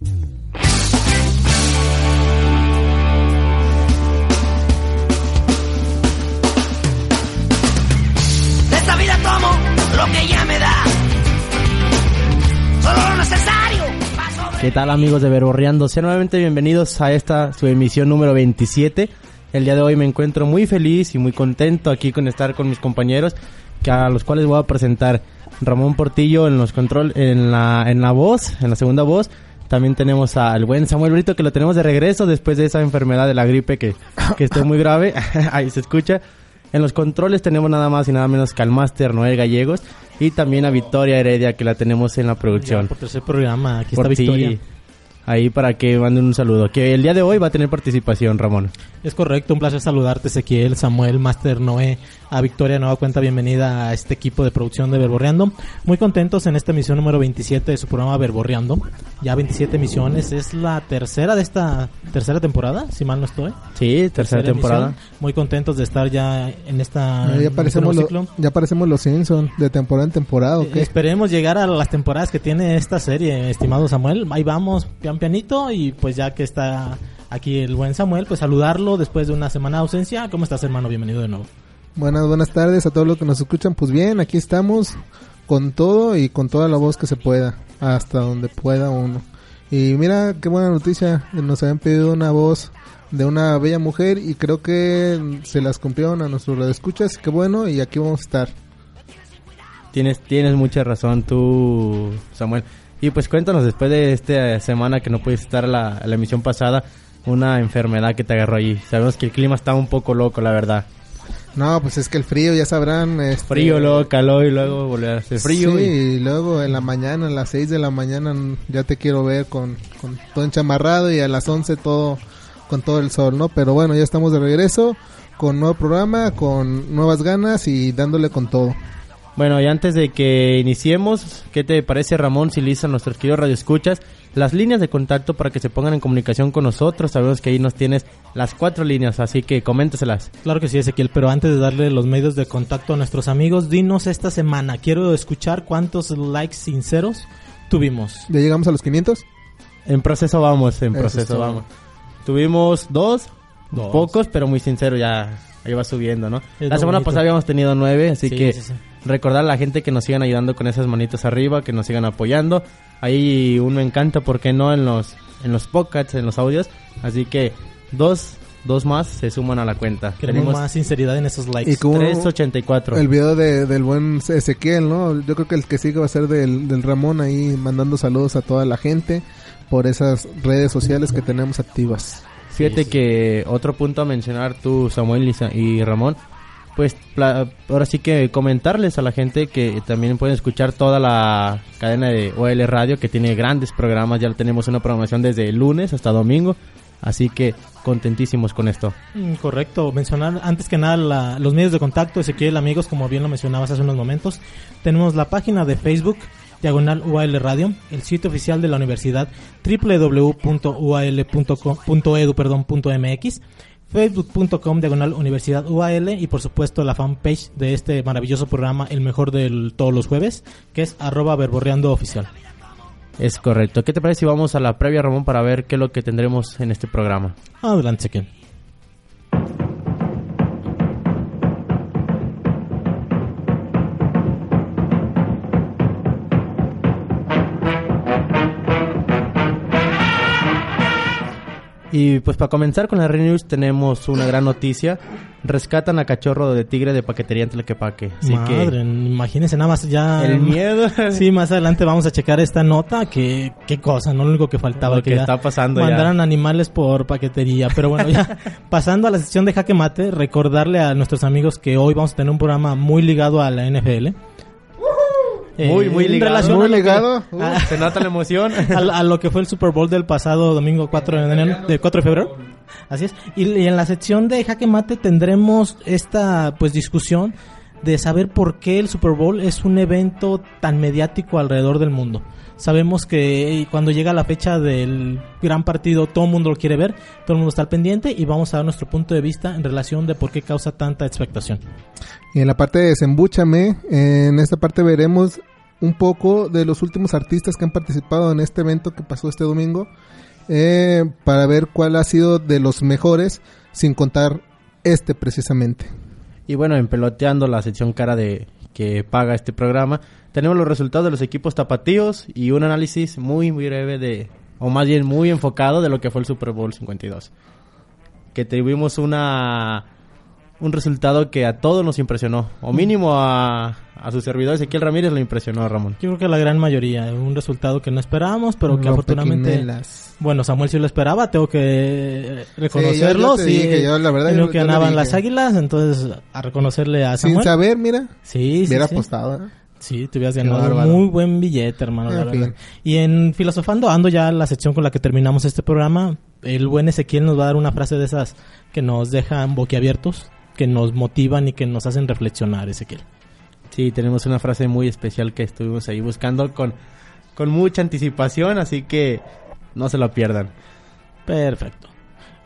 De esta vida tomo lo que ella me da. Solo lo necesario. ¿Qué tal amigos de Verborreando? Sean nuevamente bienvenidos a esta su emisión número 27. El día de hoy me encuentro muy feliz y muy contento aquí con estar con mis compañeros, que a los cuales voy a presentar Ramón Portillo en los control, en la, en la voz, en la segunda voz. También tenemos al buen Samuel Brito que lo tenemos de regreso después de esa enfermedad de la gripe que, que esté muy grave. Ahí se escucha. En los controles tenemos nada más y nada menos que al máster Noel Gallegos y también a Victoria Heredia que la tenemos en la producción. Por tercer programa, aquí Por está Victoria. Ahí para que manden un saludo. Que el día de hoy va a tener participación, Ramón. Es correcto, un placer saludarte, Ezequiel, Samuel, Master Noé, a Victoria Nueva Cuenta, bienvenida a este equipo de producción de Verborreando. Muy contentos en esta emisión número 27 de su programa Verborreando. Ya 27 emisiones, es la tercera de esta tercera temporada, si mal no estoy. Sí, tercera, temporada. emisión. Muy contentos de estar ya en esta ya, en este parecemos lo- ciclo. ya parecemos los Simpsons de temporada en temporada, ¿o qué? Esperemos llegar a las temporadas que tiene esta serie, estimado Samuel. Ahí vamos, pian pianito, y pues ya que está aquí el buen Samuel, pues saludarlo después de una semana de ausencia. ¿Cómo estás, hermano? Bienvenido de nuevo. Buenas, buenas tardes a todos los que nos escuchan. Pues bien, aquí estamos con todo y con toda la voz que se pueda, hasta donde pueda uno. Y mira, qué buena noticia, nos habían pedido una voz de una bella mujer y creo que se las cumplieron a nuestros radioescuchas. Qué bueno, y aquí vamos a estar. Tienes, tienes mucha razón tú, Samuel. Y pues cuéntanos después de esta semana que no pudiste estar la, la emisión pasada, una enfermedad que te agarró allí. Sabemos que el clima está un poco loco, la verdad. No, pues es que el frío, ya sabrán. este, Frío, luego calor y luego volver a hacer frío. Sí, y- y luego en la mañana, a las 6 de la mañana, ya te quiero ver con, con todo enchamarrado y a las 11 todo con todo el sol, ¿no? Pero bueno, ya estamos de regreso con nuevo programa, con nuevas ganas y dándole con todo. Bueno, y antes de que iniciemos, ¿qué te parece, Ramón, si listan nuestros queridos radioescuchas las líneas de contacto para que se pongan en comunicación con nosotros? Sabemos que ahí nos tienes las cuatro líneas, así que coméntaselas. Claro que sí, Ezequiel, pero antes de darle los medios de contacto a nuestros amigos, dinos esta semana, quiero escuchar cuántos likes sinceros tuvimos. ¿Ya llegamos a los 500? En proceso vamos, en Eso proceso vamos. Tuvimos dos, Dos. pocos, pero muy sincero, ya ahí va subiendo, ¿no? Es la semana bonito. pasada habíamos tenido nueve, así Sí, que sí, sí. Recordar a la gente que nos sigan ayudando con esas manitas arriba, que nos sigan apoyando. Ahí un me encanta, ¿por qué no? En los, en los podcasts, en los audios. Así que dos, dos más se suman a la cuenta. Queremos Tenemos más sinceridad en esos likes. Y como 384. el video de, del buen Ezequiel, ¿no? Yo creo que el que sigue va a ser del, del Ramón ahí mandando saludos a toda la gente por esas redes sociales que tenemos activas. Fíjate que otro punto a mencionar tú, Samuel y Sa- y Ramón, pues ahora sí que comentarles a la gente que también pueden escuchar toda la cadena de OL Radio que tiene grandes programas, ya tenemos una programación desde lunes hasta domingo, así que contentísimos con esto. Mm, Correcto, mencionar antes que nada los medios de contacto, Ezequiel, amigos, como bien lo mencionabas hace unos momentos, tenemos la página de Facebook, diagonal UAL Radio, el sitio oficial de la universidad www.ual.edu, perdón, punto .mx, facebook.com diagonal universidad UAL y por supuesto la fanpage de este maravilloso programa, el mejor de todos los jueves, que es arroba verborreando oficial. Es correcto. ¿Qué te parece si vamos a la previa, Ramón, para ver qué es lo que tendremos en este programa? Adelante, Ezequiel. Y pues para comenzar con la Red News tenemos una gran noticia. Rescatan a cachorro de tigre de paquetería en Tlaquepaque. Así Madre, imagínense nada más ya... que el miedo Sí, más adelante vamos a checar esta nota, que qué cosa, no lo único que faltaba. Lo que está pasando ya. Mandaran animales por paquetería. Pero bueno, ya pasando a la sección de Jaque Mate, recordarle a nuestros amigos que hoy vamos a tener un programa muy ligado a la NFL. Eh, Muy, muy ligado. Muy que- ligado. Uh. a- Se nota la emoción. a, a lo que fue el Super Bowl del pasado domingo 4 de, enero, de 4 de febrero. Así es. Y, y en la sección de Jaque Mate tendremos esta pues discusión de saber por qué el Super Bowl es un evento tan mediático alrededor del mundo. Sabemos que cuando llega la fecha del gran partido todo el mundo lo quiere ver, todo el mundo está al pendiente y vamos a dar nuestro punto de vista en relación de por qué causa tanta expectación. Y en la parte de Desembúchame, en esta parte veremos un poco de los últimos artistas que han participado en este evento que pasó este domingo, eh, para ver cuál ha sido de los mejores, sin contar este precisamente. Y bueno, en peloteando la sección cara de que paga este programa, tenemos los resultados de los equipos tapatíos y un análisis muy, muy breve de, o más bien muy enfocado de lo que fue el Super Bowl 52. Que tuvimos una, un resultado que a todos nos impresionó, o mínimo a, a su servidor Ezequiel Ramírez lo impresionó, Ramón. Yo creo que la gran mayoría, un resultado que no esperábamos, pero que afortunadamente... Rompequinelas. Bueno, Samuel sí lo esperaba, tengo que reconocerlo. Sí, yo- yo te Sí, dije, yo la verdad, creo yo- que ganaban las águilas, entonces a reconocerle a Sin Samuel. saber, mira, Sí, sí, hubiera sí. apostado. ¿eh? Sí, te hubieras ganado bárbaro. muy buen billete, hermano, En. Y en Filosofando, ando ya la sección con la que terminamos este programa. El buen Ezequiel nos va a dar una frase de esas que nos dejan boquiabiertos, que nos motivan y que nos hacen reflexionar, Ezequiel. Sí, tenemos una frase muy especial que estuvimos ahí buscando con, con mucha anticipación, así que no se la pierdan. Perfecto.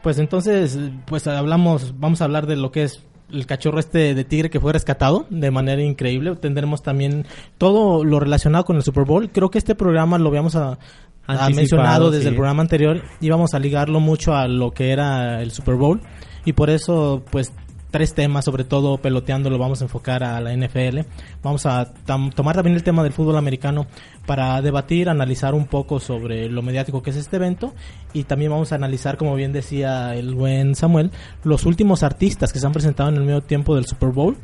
Pues entonces, pues hablamos, vamos a hablar de lo que es el cachorro este de tigre que fue rescatado de manera increíble. Tendremos también todo lo relacionado con el Super Bowl. Creo que este programa lo habíamos a, a Anticipado, mencionado desde sí. el programa anterior. Íbamos a ligarlo mucho a lo que era el Super Bowl. Y por eso, pues, tres temas, sobre todo peloteando, lo vamos a enfocar a la NFL. Vamos a tomar también el tema del fútbol americano para debatir, analizar un poco sobre lo mediático que es este evento. Y también vamos a analizar, como bien decía el buen Samuel, los últimos artistas que se han presentado en el medio tiempo del Super Bowl,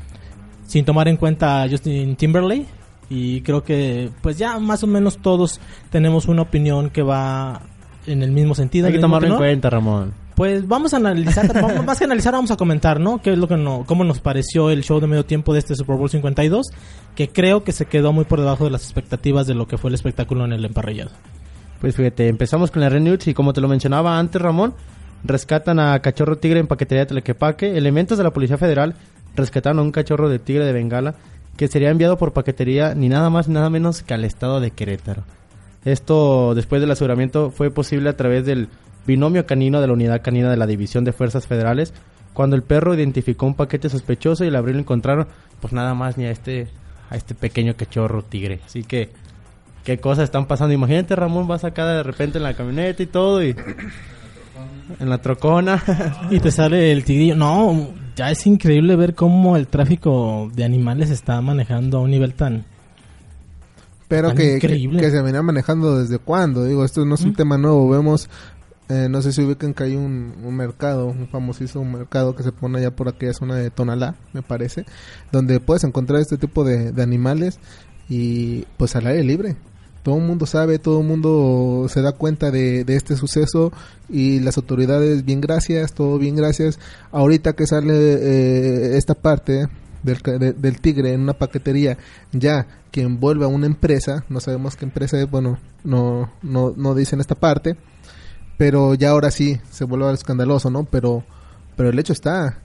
sin tomar en cuenta a Justin Timberlake. Y creo que, pues ya más o menos todos tenemos una opinión que va en el mismo sentido. Hay que tomarlo en cuenta, Ramón. Pues vamos a analizar, vamos- más que analizar, vamos a comentar, ¿no? ¿Qué es lo que no, cómo nos pareció el show de medio tiempo de este Super Bowl 52? Que creo que se quedó muy por debajo de las expectativas de lo que fue el espectáculo en el emparrillado. Pues fíjate, empezamos con la Red News y como te lo mencionaba antes, Ramón, rescatan a cachorro tigre en paquetería de Telequepaque. Elementos de la Policía Federal rescataron a un cachorro de tigre de Bengala que sería enviado por paquetería ni nada más ni nada menos que al estado de Querétaro. Esto, después del aseguramiento, fue posible a través del binomio canino de la Unidad Canina de la División de Fuerzas Federales, cuando el perro identificó un paquete sospechoso y al abrirlo encontraron, pues nada más ni a este, a este pequeño cachorro tigre. Así que, qué cosas están pasando. Imagínate, Ramón, vas acá de repente en la camioneta y todo y... En la trocona. Y te sale el tigrillo. No, ya es increíble ver cómo el tráfico de animales está manejando a un nivel tan... Pero Tan que, que, increíble. que se venía manejando desde cuándo. Digo, esto no es un tema nuevo. Vemos, eh, no sé si ubican que hay un, un mercado, un famosísimo mercado que se pone allá por aquella zona de Tonalá, me parece, donde puedes encontrar este tipo de, animales y pues al aire libre. Todo el mundo sabe, todo el mundo se da cuenta de, este suceso y las autoridades, bien gracias, todo bien gracias. Ahorita que sale eh, esta parte del, del tigre en una paquetería, ya que envuelve a una empresa, no sabemos qué empresa es, bueno, no, no, no dicen esta parte, pero ya ahora sí se vuelve escandaloso, ¿no? Pero, pero el hecho está,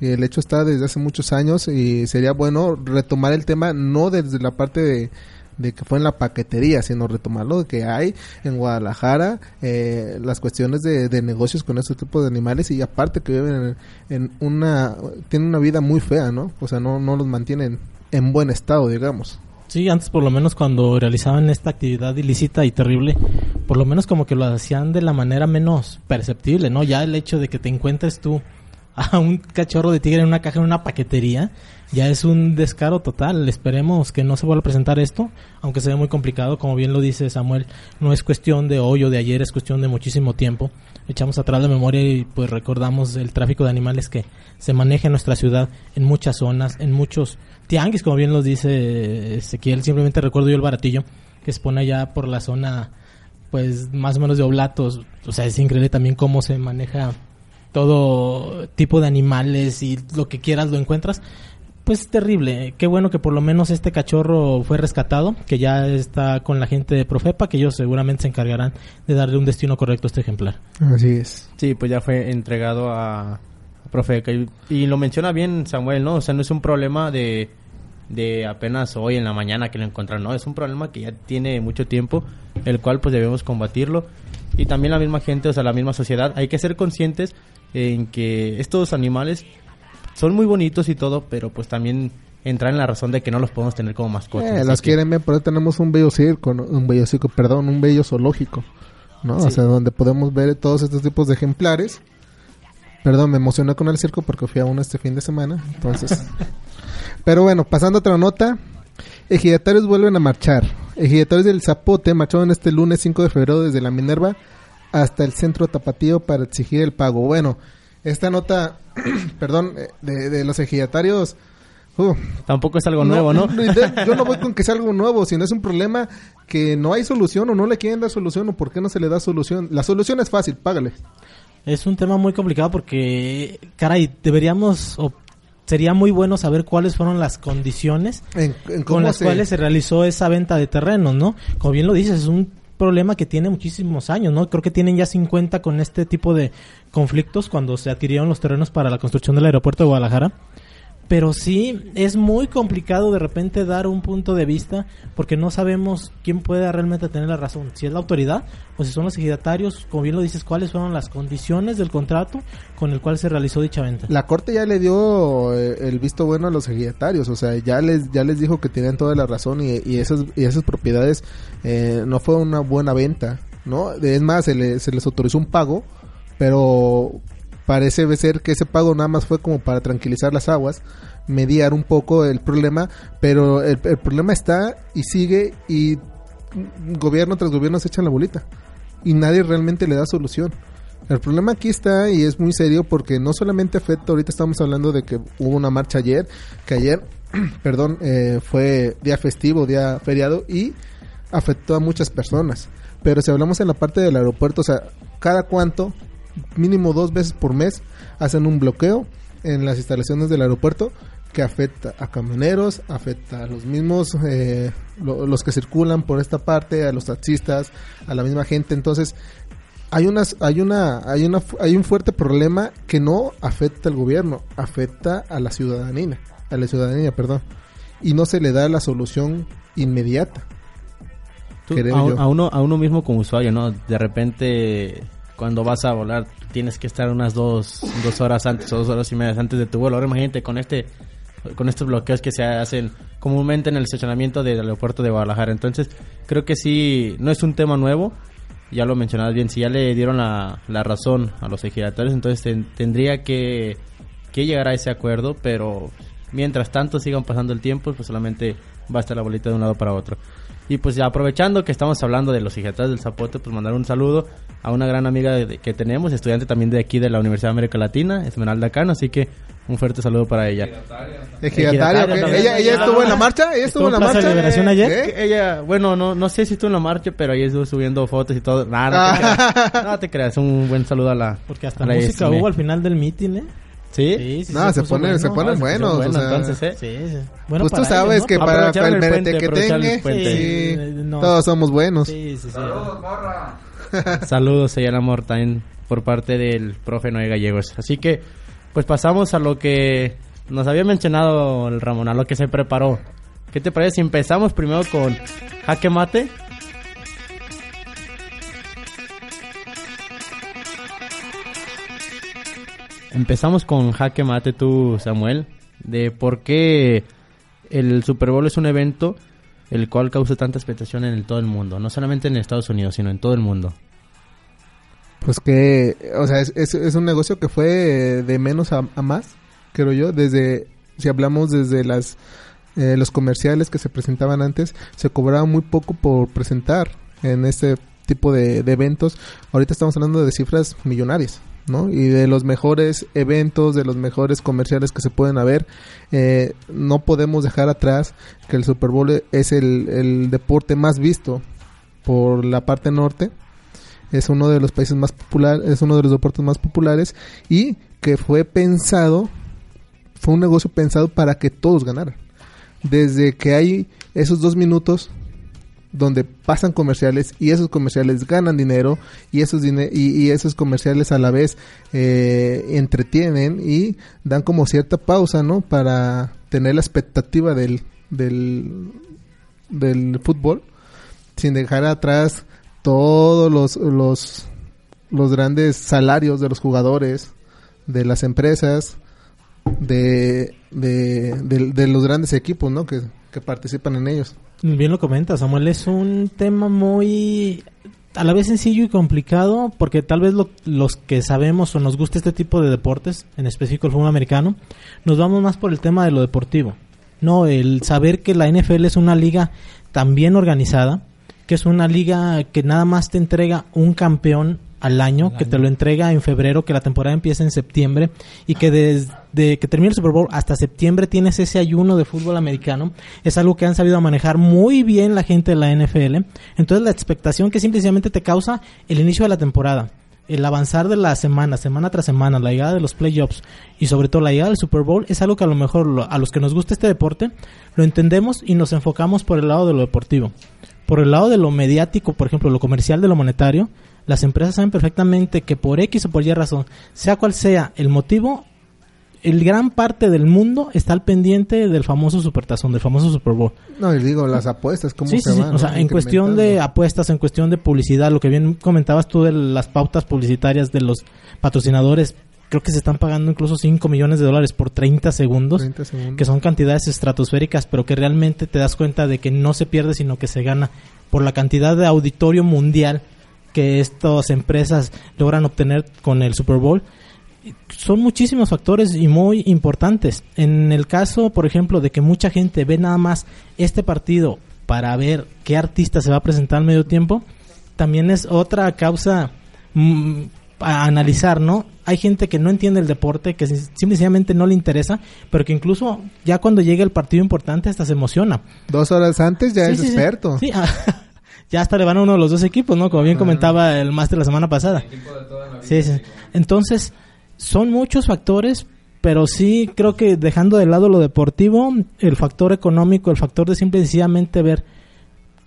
el hecho está desde hace muchos años y sería bueno retomar el tema no desde la parte de, de que fue en la paquetería, sino retomarlo de que hay en Guadalajara eh, las cuestiones de, de negocios con estos tipos de animales y aparte que viven en, en una tienen una vida muy fea, ¿no? O sea, no, no los mantienen en buen estado, digamos. Sí, antes por lo menos cuando realizaban esta actividad ilícita y terrible, por lo menos como que lo hacían de la manera menos perceptible, ¿no? Ya el hecho de que te encuentres tú a un cachorro de tigre en una caja en una paquetería, ya es un descaro total. Esperemos que no se vuelva a presentar esto, aunque se ve muy complicado, como bien lo dice Samuel, no es cuestión de hoy o de ayer, es cuestión de muchísimo tiempo. Echamos atrás la memoria y pues recordamos el tráfico de animales que se maneja en nuestra ciudad, en muchas zonas, en muchos tianguis, como bien lo dice Ezequiel, simplemente recuerdo yo el baratillo que se pone allá por la zona pues más o menos de oblatos, o sea, es increíble también cómo se maneja todo tipo de animales y lo que quieras lo encuentras. pues terrible. Qué bueno que por lo menos este cachorro fue rescatado, que ya está con la gente de Profepa, que ellos seguramente se encargarán de darle un destino correcto a este ejemplar. Así es. Sí, pues ya fue entregado a, a Profeca. Y, lo menciona bien Samuel, ¿no? O sea, no es un problema de, de apenas hoy en la mañana que lo encontraron, no. Es un problema que ya tiene mucho tiempo, el cual pues debemos combatirlo. Y también la misma gente, o sea, la misma sociedad, hay que ser conscientes en que estos animales son muy bonitos y todo, pero pues también entrar en la razón de que no los podemos tener como mascotas. Eh, las que- quieren por eso tenemos un bello circo, un bello circo, perdón, un bello zoológico, ¿no? O sea, donde podemos ver todos estos tipos de ejemplares. Perdón, me emocioné con el circo porque fui a uno este fin de semana, entonces. Pero bueno, pasando a otra nota, ejidatarios vuelven a marchar. Ejidatarios del Zapote marcharon este lunes 5 de febrero desde la Minerva hasta el centro tapatío para exigir el pago. Bueno, esta nota, perdón, eh, de, de los ejidatarios, uh, Tampoco es algo nuevo, ¿no? Yo no voy con que sea algo nuevo, sino es un problema que no hay solución o no le quieren dar solución o por qué no se le da solución. La solución es fácil, págale. Es un tema muy complicado porque, caray, deberíamos, o sería muy bueno saber cuáles fueron las condiciones En, en con las se- cuales se realizó esa venta de terrenos, ¿no? Como bien lo dices, es un problema que tiene muchísimos años, ¿no? Creo que tienen ya 50 con este tipo de conflictos cuando se adquirieron los terrenos para la construcción del aeropuerto de Guadalajara. Pero sí, es muy complicado de repente dar un punto de vista porque no sabemos quién puede realmente tener la razón. Si es la autoridad o si son los ejidatarios, como bien lo dices, cuáles fueron las condiciones del contrato con el cual se realizó dicha venta. La corte ya le dio eh, el visto bueno a los ejidatarios, o sea, ya les ya les dijo que tenían toda la razón y, y esas y esas propiedades eh, no fue una buena venta, ¿no? Es más, se, le- se les autorizó un pago, pero parece ser que ese pago nada más fue como para tranquilizar las aguas, mediar un poco el problema, pero el, problema está y sigue y gobierno tras gobierno se echan la bolita y nadie realmente le da solución. El problema aquí está y es muy serio porque no solamente afecta, ahorita estamos hablando de que hubo una marcha ayer, que ayer, perdón, eh, fue día festivo, día feriado y afectó a muchas personas. Pero si hablamos en la parte del aeropuerto, o sea, cada cuánto, mínimo dos veces por mes, hacen un bloqueo en las instalaciones del aeropuerto que afecta a camioneros, afecta a los mismos, eh, lo- los que circulan por esta parte, a los taxistas, a la misma gente. Entonces, hay unas, hay una, hay una, hay un fuerte problema que no afecta al gobierno, afecta a la ciudadanía, a la ciudadanía, perdón, y no se le da la solución inmediata. Tú, a, a uno, a uno mismo como usuario, ¿no? De repente, cuando vas a volar, tienes que estar unas dos, dos horas antes o dos horas y media antes de tu vuelo. Ahora imagínate con este con estos bloqueos que se hacen comúnmente en el estacionamiento del aeropuerto de Guadalajara. Entonces, creo que sí, no es un tema nuevo. Ya lo mencionabas bien, si ya le dieron la, la razón a los ejidatarios, entonces ten- tendría que, que llegar a ese acuerdo, pero mientras tanto sigan pasando el tiempo, pues solamente va a estar la bolita de un lado para otro. Y pues aprovechando que estamos hablando de los ejidatarios del Zapote, pues mandar un saludo a una gran amiga de- que tenemos, estudiante también de aquí de la Universidad de América Latina, Esmeralda Cano, así que un fuerte saludo para ella. Ejidataria, Ejidataria ¿ok? también. ella, ella estuvo en la marcha, ella estuvo en la ¿Estuvo en Plaza marcha. de Liberación ayer? ¿Eh? Que Ella, bueno, no, no sé si estuvo en la marcha, pero ahí estuvo subiendo fotos y todo. Nah, no, te creas. no te creas, un buen saludo a la. Porque hasta la música Yesenia. hubo al final del meeting, ¿eh? ¿Sí? sí, No, se ponen- se bueno. ponen Ah, buenos, bueno, o sea, entonces, ¿eh? Sí, sí. Bueno, pues tú sabes ellos, que ¿no? para, para el el puente, el puente. sí, Sí, no. todos somos buenos. Sí, sí, sí. Saludos, ella el amor también por parte del profe Noé Gallegos. Así que, pues pasamos a lo que nos había mencionado el Ramón, a lo que se preparó. ¿Qué te parece si empezamos primero con jaque mate? Empezamos con jaque mate tú, Samuel, de por qué el Super Bowl es un evento el cual causa tanta expectación en el- todo el mundo, no solamente en Estados Unidos, sino en todo el mundo. Pues que, o sea, es, un negocio que fue de menos a, a más, creo yo, desde, si hablamos desde las eh, los comerciales que se presentaban antes, se cobraba muy poco por presentar en este tipo de, de eventos. Ahorita estamos hablando de cifras millonarias, ¿no? Y de los mejores eventos, de los mejores comerciales que se pueden haber. Eh, no podemos dejar atrás que el Super Bowl es el, deporte más visto por la parte norte es uno de los países más populares, es uno de los deportes más populares y que fue pensado fue un negocio pensado para que todos ganaran. Desde que hay esos dos minutos donde pasan comerciales y esos comerciales ganan dinero y esos y esos comerciales a la vez eh, entretienen y dan como cierta pausa no para tener la expectativa del del, del fútbol sin dejar atrás todos los, los los grandes salarios de los jugadores de las empresas de, de, de- de los grandes equipos no que, que participan en ellos Bien lo comenta Samuel, es un tema muy a la vez sencillo y complicado porque tal vez lo- los que sabemos o nos gusta este tipo de deportes, en específico el fútbol americano, nos vamos más por el tema de lo deportivo. No, el saber que la NFL es una liga tan bien organizada, que es una liga que nada más te entrega un campeón al año, que te lo entrega en febrero, que la temporada empieza en septiembre y que desde que termina el Super Bowl hasta septiembre tienes ese ayuno de fútbol americano, es algo que han sabido manejar muy bien la gente de la NFL. Entonces la expectación que simplemente te causa el inicio de la temporada, el avanzar de la semana, semana tras semana, la llegada de los playoffs y sobre todo la llegada del Super Bowl es algo que a lo mejor lo- a los que nos gusta este deporte lo entendemos y nos enfocamos por el lado de lo deportivo. Por el lado de lo mediático, por ejemplo, lo comercial de lo monetario, las empresas saben perfectamente que por X o por Y razón, sea cual sea el motivo, el gran parte del mundo está al pendiente del famoso supertazón, del famoso Super Bowl. no y digo las apuestas cómo Sí, se sí, sí. van O sea, ¿no? en cuestión de apuestas, en cuestión de publicidad, lo que bien comentabas tú de las pautas publicitarias de los patrocinadores, creo que se están pagando incluso 5 millones de dólares por 30 segundos, 30 segundos. que son cantidades estratosféricas, pero que realmente te das cuenta de que no se pierde, sino que se gana por la cantidad de auditorio mundial que estas empresas logran obtener con el Super Bowl son muchísimos factores y muy importantes. En el caso, por ejemplo, de que mucha gente ve nada más este partido para ver qué artista se va a presentar al medio tiempo, también es otra causa mm, a analizar, ¿no? Hay gente que no entiende el deporte, que sim- simplemente no le interesa, pero que incluso ya cuando llega el partido importante hasta se emociona. dos horas antes ya Sí, es sí, sí. experto Sí, ah, ya hasta le van a uno de los dos equipos, ¿no? Como bien comentaba el máster la semana pasada. Sí, sí. Entonces, son muchos factores, pero sí creo que dejando de lado lo deportivo, el factor económico, el factor de simple y sencillamente ver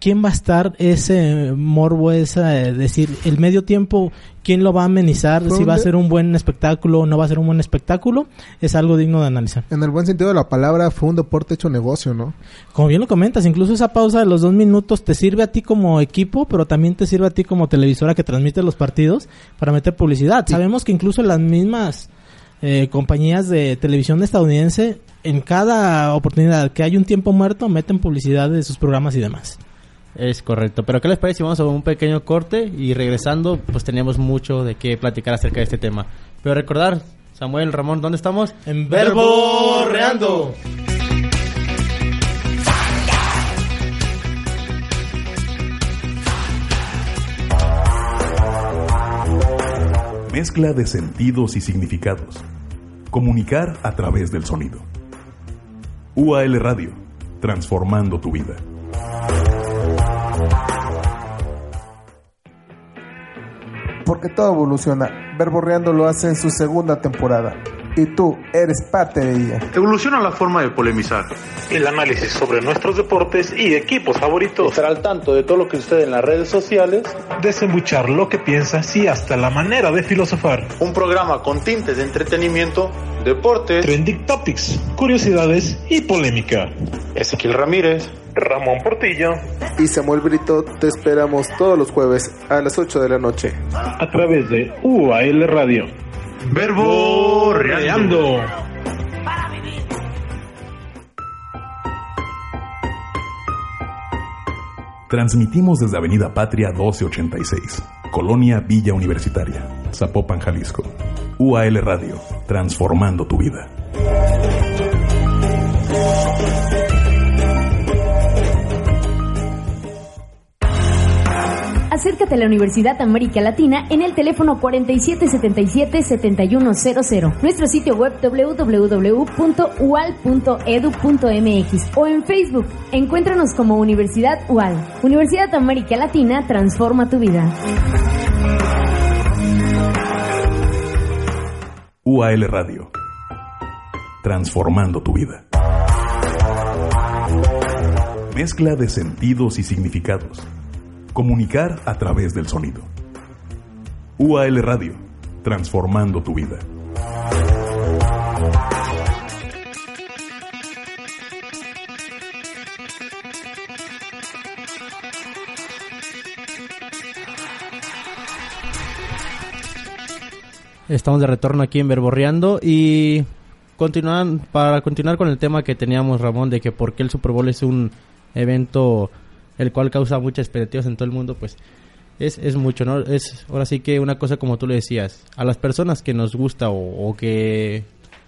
quién va a estar ese morbo, esa, decir, el medio tiempo, quién lo va a amenizar, si va a ser un buen espectáculo o no va a ser un buen espectáculo, es algo digno de analizar. en el buen sentido de la palabra fue un deporte hecho negocio no Como bien lo comentas, incluso esa pausa de los dos minutos te sirve a ti como equipo, pero también te sirve a ti como televisora que transmite los partidos para meter publicidad. Sabemos que incluso las mismas eh, compañías de televisión estadounidense, en cada oportunidad que hay un tiempo muerto, meten publicidad de sus programas y demás. Es correcto. Pero ¿qué les parece si vamos a un pequeño corte y regresando, pues teníamos mucho de qué platicar acerca de este tema. Pero recordar, Samuel, Ramón, ¿dónde estamos? En Verborreando. Mezcla de sentidos y significados. Comunicar a través del sonido. UAL Radio, transformando tu vida. Porque todo evoluciona. Verborreando lo hace en su segunda temporada. Y tú eres parte de ella. Evoluciona la forma de polemizar. el análisis sobre nuestros deportes y equipos favoritos, Estar al tanto de todo lo que sucede en las redes sociales. desembuchar lo que piensas y hasta la manera de filosofar, Un programa con tintes de entretenimiento, deportes. trending topics, curiosidades y polémica. Ezequiel Ramírez. Ramón Portillo Y Samuel Brito te esperamos todos los jueves a las 8 de la noche. a través de UAL Radio. Verbo Reando. Transmitimos desde Avenida Patria 1286, Colonia Villa Universitaria, Zapopan, Jalisco. UAL Radio, transformando tu vida. Acércate la Universidad América Latina en el teléfono 4777-7100, nuestro sitio web www.ual.edu.mx o en Facebook. Encuéntranos como Universidad UAL. Universidad América Latina transforma tu vida. UAL Radio. transformando tu vida. Mezcla de sentidos y significados. Comunicar a través del sonido. UAL Radio, transformando tu vida. Estamos de retorno aquí en Verborreando y continuar, para continuar con el tema que teníamos Ramón de que por qué el Super Bowl es un evento el cual causa muchas expectativas en todo el mundo, pues es, es mucho, ¿no? Es ahora sí que una cosa como tú le decías, a las personas que nos gusta o, o que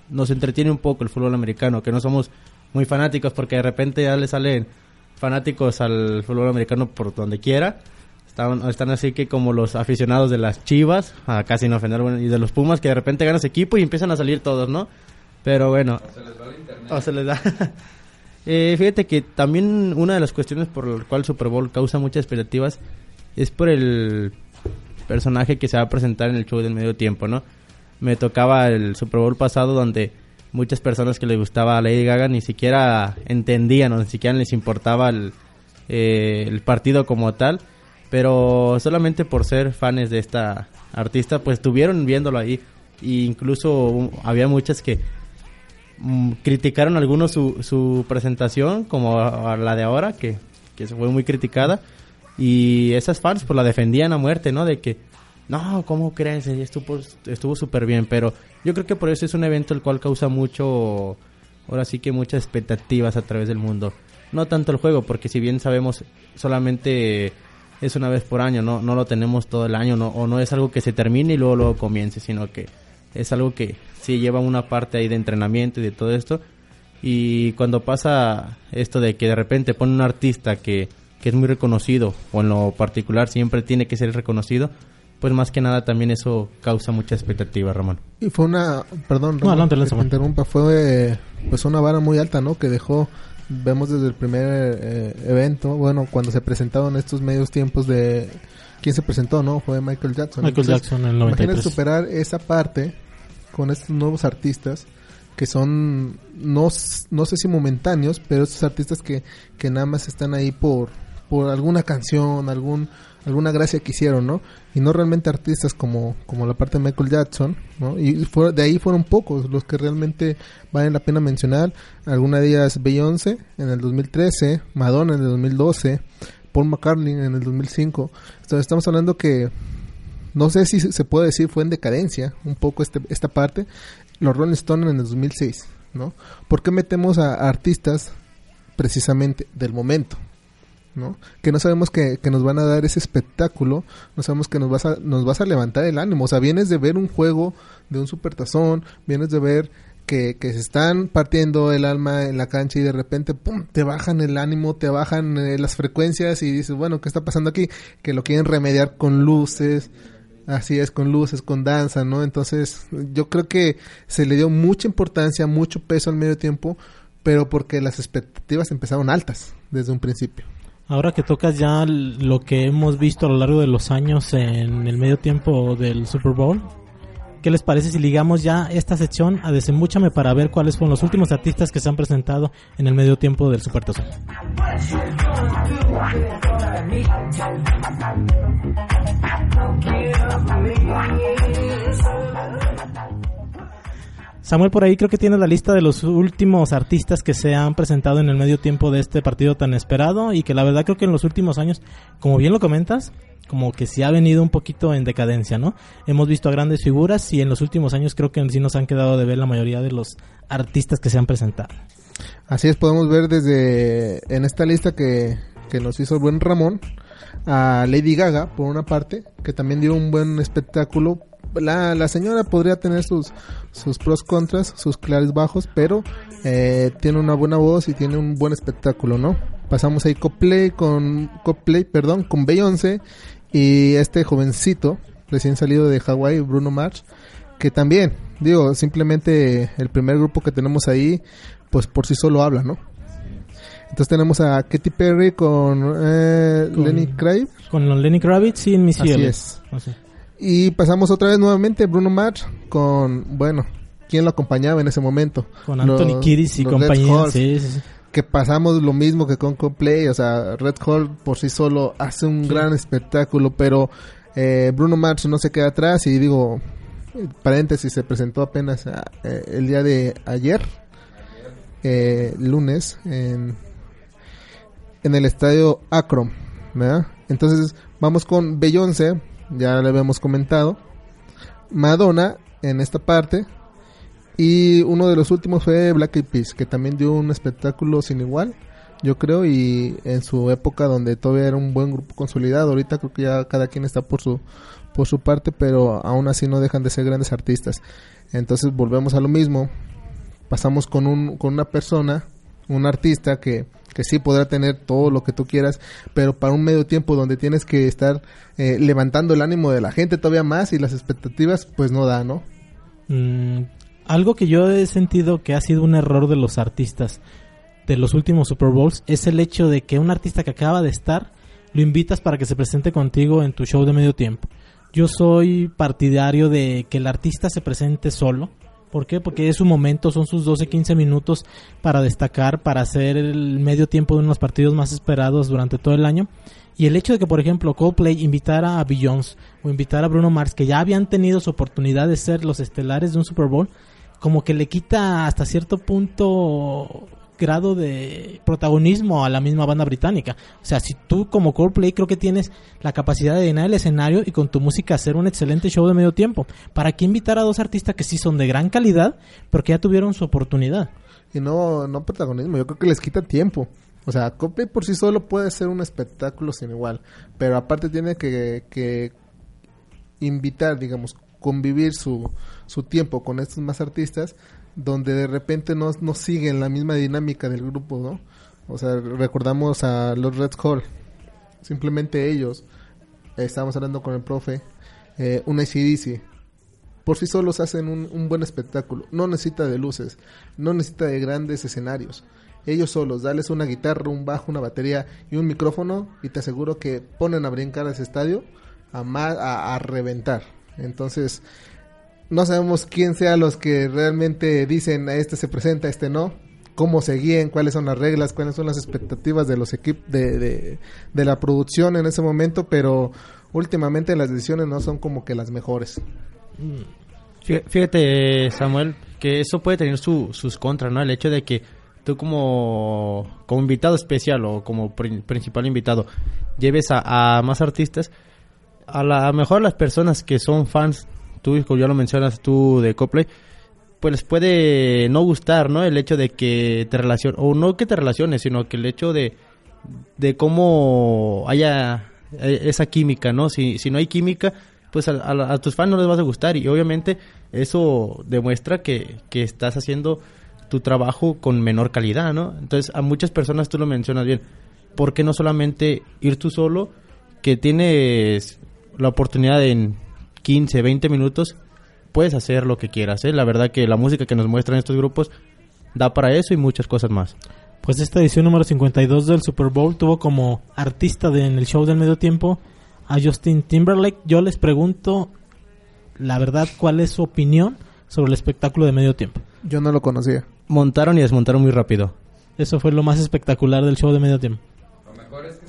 nos entretiene un poco el fútbol americano, que no somos muy fanáticos porque de repente ya le salen fanáticos al fútbol americano por donde quiera. Están, están así que como los aficionados de las Chivas, a casi no ofender, bueno, y de los Pumas, que de repente ganan ese equipo y empiezan a salir todos, ¿no? Pero bueno. O se les va el internet. O se les da. Eh, fíjate que también una de las cuestiones por la cual Super Bowl causa muchas expectativas es por el personaje que se va a presentar en el show del medio tiempo, ¿no? Me tocaba el Super Bowl pasado donde muchas personas que les gustaba a Lady Gaga ni siquiera entendían o ni siquiera les importaba el, eh, el partido como tal, pero solamente por ser fans de esta artista pues estuvieron viéndolo ahí e incluso había muchas que criticaron algunos su, su presentación como a, a la de ahora que, que fue muy criticada y esas fans pues la defendían a muerte, ¿no? De que, no, ¿cómo crees? Estuvo estuvo súper bien, pero yo creo que por eso es un evento el cual causa mucho, ahora sí que muchas expectativas a través del mundo. No tanto el juego, porque si bien sabemos solamente es una vez por año, no, no lo tenemos todo el año, no, o no es algo que se termine y luego, luego comience, sino que es algo que sí lleva una parte ahí de entrenamiento y de todo esto. Y cuando pasa esto de que de repente pone un artista que que es muy reconocido o en lo particular siempre tiene que ser reconocido, pues más que nada también eso causa mucha expectativa, Ramón. Y fue una, perdón, No, adelante, que te interrumpa, fue pues una vara muy alta, ¿no? Que dejó, vemos desde el primer eh, evento, bueno, cuando se presentaron estos medios tiempos de, ¿quién se presentó, no? Fue Michael Jackson. Michael Jackson en el 93. Imagínate superar esa parte con estos nuevos artistas que son, no, no sé si momentáneos, pero estos artistas que, que nada más están ahí por, por alguna canción, algún alguna gracia que hicieron, ¿no? Y no realmente artistas como, como la parte de Michael Jackson, ¿no? Y fue, de ahí fueron pocos los que realmente valen la pena mencionar. Alguna de ellas Beyoncé en el 2013, Madonna en el 2012, Paul McCartney en el 2005. Entonces estamos hablando que no sé si se puede decir fue en decadencia un poco este, esta parte. Los Rolling Stones en el 2006, ¿no? ¿Por qué metemos a, artistas precisamente del momento? ¿no? Que no sabemos que, que nos van a dar ese espectáculo, no sabemos que nos vas, a, nos vas a levantar el ánimo. O sea, vienes de ver un juego de un supertazón, vienes de ver que, que se están partiendo el alma en la cancha y de repente, ¡pum!, te bajan el ánimo, te bajan eh, las frecuencias y dices, bueno, ¿qué está pasando aquí? Que lo quieren remediar con luces, Así es, con luces, con danza, ¿no? Entonces, yo creo que se le dio mucha importancia, mucho peso al medio tiempo, pero porque las expectativas empezaron altas desde un principio. Ahora que tocas ya lo que hemos visto a lo largo de los años en el medio tiempo del Super Bowl, ¿qué les parece si ligamos ya esta sección a Desembúchame para ver cuáles fueron los últimos artistas que se han presentado en el medio tiempo del Super Tazón? Samuel, por ahí creo que tienes la lista de los últimos artistas que se han presentado en el medio tiempo de este partido tan esperado y que la verdad creo que en los últimos años, como bien lo comentas, como que sí ha venido un poquito en decadencia, ¿no? Hemos visto a grandes figuras y en los últimos años creo que sí nos han quedado de ver la mayoría de los artistas que se han presentado. Así es, podemos ver desde en esta lista que, que nos hizo el buen Ramón a Lady Gaga, por una parte, que también dio un buen espectáculo. La, la señora podría tener sus, sus pros contras, sus claros bajos, pero eh, tiene una buena voz y tiene un buen espectáculo, ¿no? Pasamos ahí Coldplay con Coldplay, perdón, con Beyoncé y este jovencito recién salido de Hawái, Bruno Mars, que también, digo, simplemente el primer grupo que tenemos ahí, pues por sí solo habla, ¿no? Entonces tenemos a Katy Perry con, eh, Con- Lenny Kravitz. Con Lenny Kravitz y en Missy Así es. Así. Y pasamos otra vez nuevamente Bruno Mars con, bueno, quién lo acompañaba en ese momento. Con Anthony Kiddis y compañía. Horse, Sí, sí, sí. Que pasamos lo mismo que con Coldplay, o sea, Red Hall por sí solo hace un gran espectáculo, pero eh, Bruno Mars no se queda atrás y digo, paréntesis, se presentó apenas ah, eh, el día de ayer, eh, lunes, en, en el estadio Akron, ¿verdad? Entonces vamos con Beyoncé, ya le habíamos comentado, Madonna en esta parte y uno de los últimos fue Black Eyed Peas, que también dio un espectáculo sin igual, yo creo, y en su época donde todavía era un buen grupo consolidado, ahorita creo que ya cada quien está por su por su parte, pero aún así no dejan de ser grandes artistas. Entonces volvemos a lo mismo, pasamos con un con una persona, un artista que que sí podrá tener todo lo que tú quieras, pero para un medio tiempo donde tienes que estar eh, levantando el ánimo de la gente todavía más y las expectativas, pues no da, ¿no? Mm, algo que yo he sentido que ha sido un error de los artistas de los últimos Super Bowls es el hecho de que un artista que acaba de estar lo invitas para que se presente contigo en tu show de medio tiempo. Yo soy partidario de que el artista se presente solo. ¿Por qué? Porque es su momento, son sus 12, 15 minutos para destacar, para hacer el medio tiempo de unos partidos más esperados durante todo el año. Y el hecho de que, por ejemplo, Coldplay invitara a Beyoncé o invitara a Bruno Mars, que ya habían tenido su oportunidad de ser los estelares de un Super Bowl, como que le quita hasta cierto punto grado de protagonismo a la misma banda británica. O sea, si tú como Coldplay creo que tienes la capacidad de llenar el escenario y con tu música hacer un excelente show de medio tiempo. ¿Para qué invitar a dos artistas que sí son de gran calidad, porque ya tuvieron su oportunidad? Y no, no protagonismo, yo creo que les quita tiempo. O sea, Coldplay por sí solo puede ser un espectáculo sin igual, pero aparte tiene que, que invitar, digamos, convivir su, su tiempo con estos más artistas, donde de repente no, no siguen la misma dinámica del grupo, ¿no? O sea, recordamos a los Red Hall, simplemente ellos, estábamos hablando con el profe, eh, un ACDC, por sí solos hacen un, un buen espectáculo, no necesita de luces, no necesita de grandes escenarios, ellos solos, dales una guitarra, un bajo, una batería y un micrófono y te aseguro que ponen a brincar a ese estadio a, a, a reventar. Entonces, no sabemos quién sea los que realmente dicen a este se presenta, a este no, cómo se guíen, cuáles son las reglas, cuáles son las expectativas de los equipos de, de, de la producción en ese momento, pero últimamente las decisiones no son como que las mejores. Fí- Fíjate, Samuel, que eso puede tener su- sus contras, ¿no? El hecho de que tú como, como invitado especial o como pri- principal invitado lleves a, a más artistas, a lo mejor las personas que son fans, tú ya lo mencionas tú de Coldplay, pues puede no gustar, ¿no? El hecho de que te relaciones, o no que te relaciones, sino que el hecho de, de cómo haya eh, esa química, ¿no? Si, si no hay química, pues a, a- a tus fans no les vas a gustar y obviamente eso demuestra que, que estás haciendo tu trabajo con menor calidad, ¿no? Entonces a muchas personas tú lo mencionas bien, ¿por qué no solamente ir tú solo, que tienes la oportunidad en 15, 20 minutos, puedes hacer lo que quieras, ¿eh? La verdad que la música que nos muestran estos grupos da para eso y muchas cosas más. Pues esta edición número 52 del Super Bowl tuvo como artista de- en el show del medio tiempo a Justin Timberlake. Yo les pregunto, la verdad, ¿cuál es su opinión sobre el espectáculo de medio tiempo? Yo no lo conocía. Montaron y desmontaron muy rápido. Eso fue lo más espectacular del show de medio tiempo. Lo mejor es que.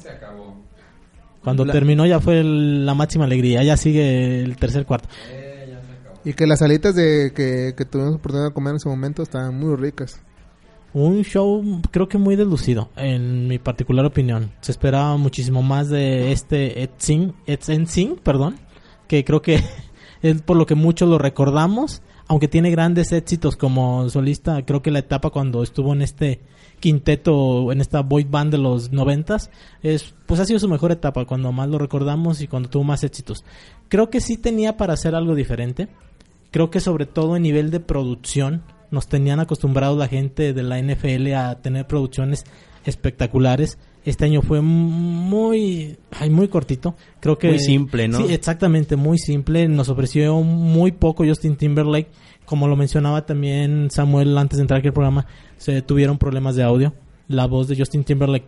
Cuando La- terminó ya fue el- la máxima alegría, ya sigue el tercer cuarto. Y que las alitas de que, que tuvimos oportunidad de comer en ese momento estaban muy ricas. Un show creo que muy delucido, en mi particular opinión. Se esperaba muchísimo más de este Ed Sing, Ed Sing, perdón, que creo que es por lo que muchos lo recordamos, aunque tiene grandes éxitos como solista, creo que la etapa cuando estuvo en este quinteto, en esta boy band de los noventas, es, pues ha sido su mejor etapa, cuando más lo recordamos y cuando tuvo más éxitos. Creo que sí tenía para hacer algo diferente, creo que sobre todo en nivel de producción nos tenían acostumbrados la gente de la NFL a tener producciones espectaculares. Este año fue muy ay, muy cortito. Creo que Muy simple, ¿no? Sí, exactamente, muy simple. Nos ofreció muy poco Justin Timberlake, como lo mencionaba también Samuel antes de entrar aquí al programa, se tuvieron problemas de audio. La voz de Justin Timberlake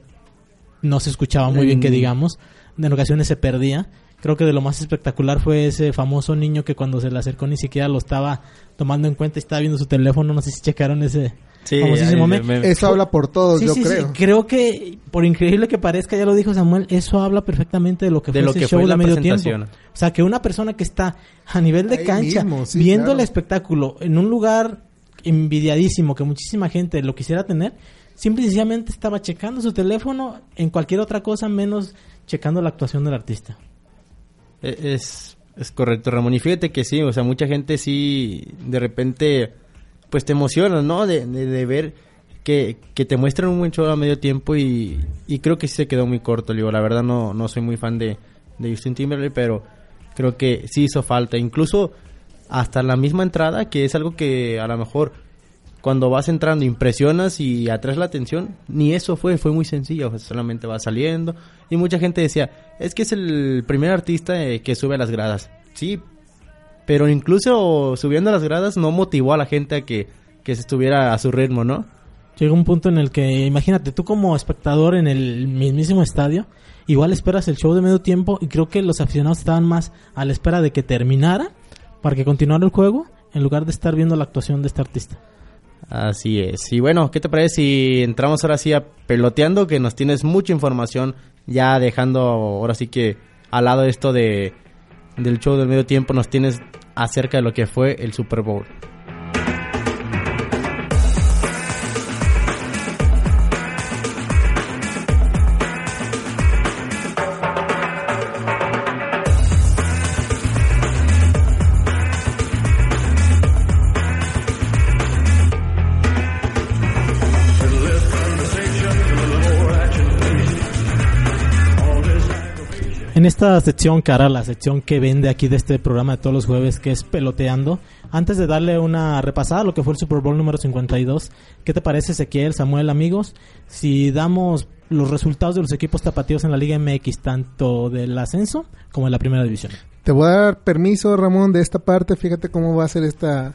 no se escuchaba muy bien que Mm. digamos, en ocasiones se perdía Creo que de lo más espectacular fue ese famoso niño que cuando se le acercó ni siquiera lo estaba tomando en cuenta y estaba viendo su teléfono. No sé si checaron ese Sí, famosísimo ahí meme. me- me- Eso habla por todos, Sí, yo sí, sí. creo. Creo que, por increíble que parezca, ya lo dijo Samuel, eso habla perfectamente de lo que De fue lo ese que show fue de medio tiempo. O sea, que una persona que está a nivel de Ahí cancha, mismo, sí, viendo claro. el espectáculo en un lugar envidiadísimo que muchísima gente lo quisiera tener, simple y sencillamente estaba checando su teléfono en cualquier otra cosa menos checando la actuación del artista. E- Es, es correcto, Ramón. Y fíjate que sí, o sea, mucha gente sí, de repente, pues te emociona, ¿no? De, de, de ver que, que te muestran un buen show a medio tiempo y, y creo que sí se quedó muy corto. Digo, la verdad no, no soy muy fan de, de Justin Timberlake, pero creo que sí hizo falta. Incluso hasta la misma entrada, que es algo que a lo mejor cuando vas entrando impresionas y atraes la atención, ni eso fue, fue muy sencillo, solamente va saliendo y mucha gente decía, es que es el primer artista eh, que sube a las gradas. Sí, pero incluso subiendo las gradas no motivó a la gente a que, que se estuviera a su ritmo, ¿no? Llega un punto en el que, imagínate, tú como espectador en el mismísimo estadio, igual esperas el show de medio tiempo y creo que los aficionados estaban más a la espera de que terminara para que continuara el juego en lugar de estar viendo la actuación de este artista. Así es. Y bueno, ¿qué te parece si entramos ahora sí a peloteando? Que nos tienes mucha información ya dejando ahora sí que al lado esto de del show del medio tiempo nos tienes acerca de lo que fue el Super Bowl. En esta sección, cara, la sección que vende aquí de este programa de todos los jueves, que es Peloteando, antes de darle una repasada a lo que fue el Super Bowl número 52, ¿qué te parece, Ezequiel, Samuel, amigos? Si damos los resultados de los equipos tapatíos en la Liga MX, tanto del ascenso como en la primera división. Te voy a dar permiso, Ramón, de esta parte. Fíjate cómo va a ser esta.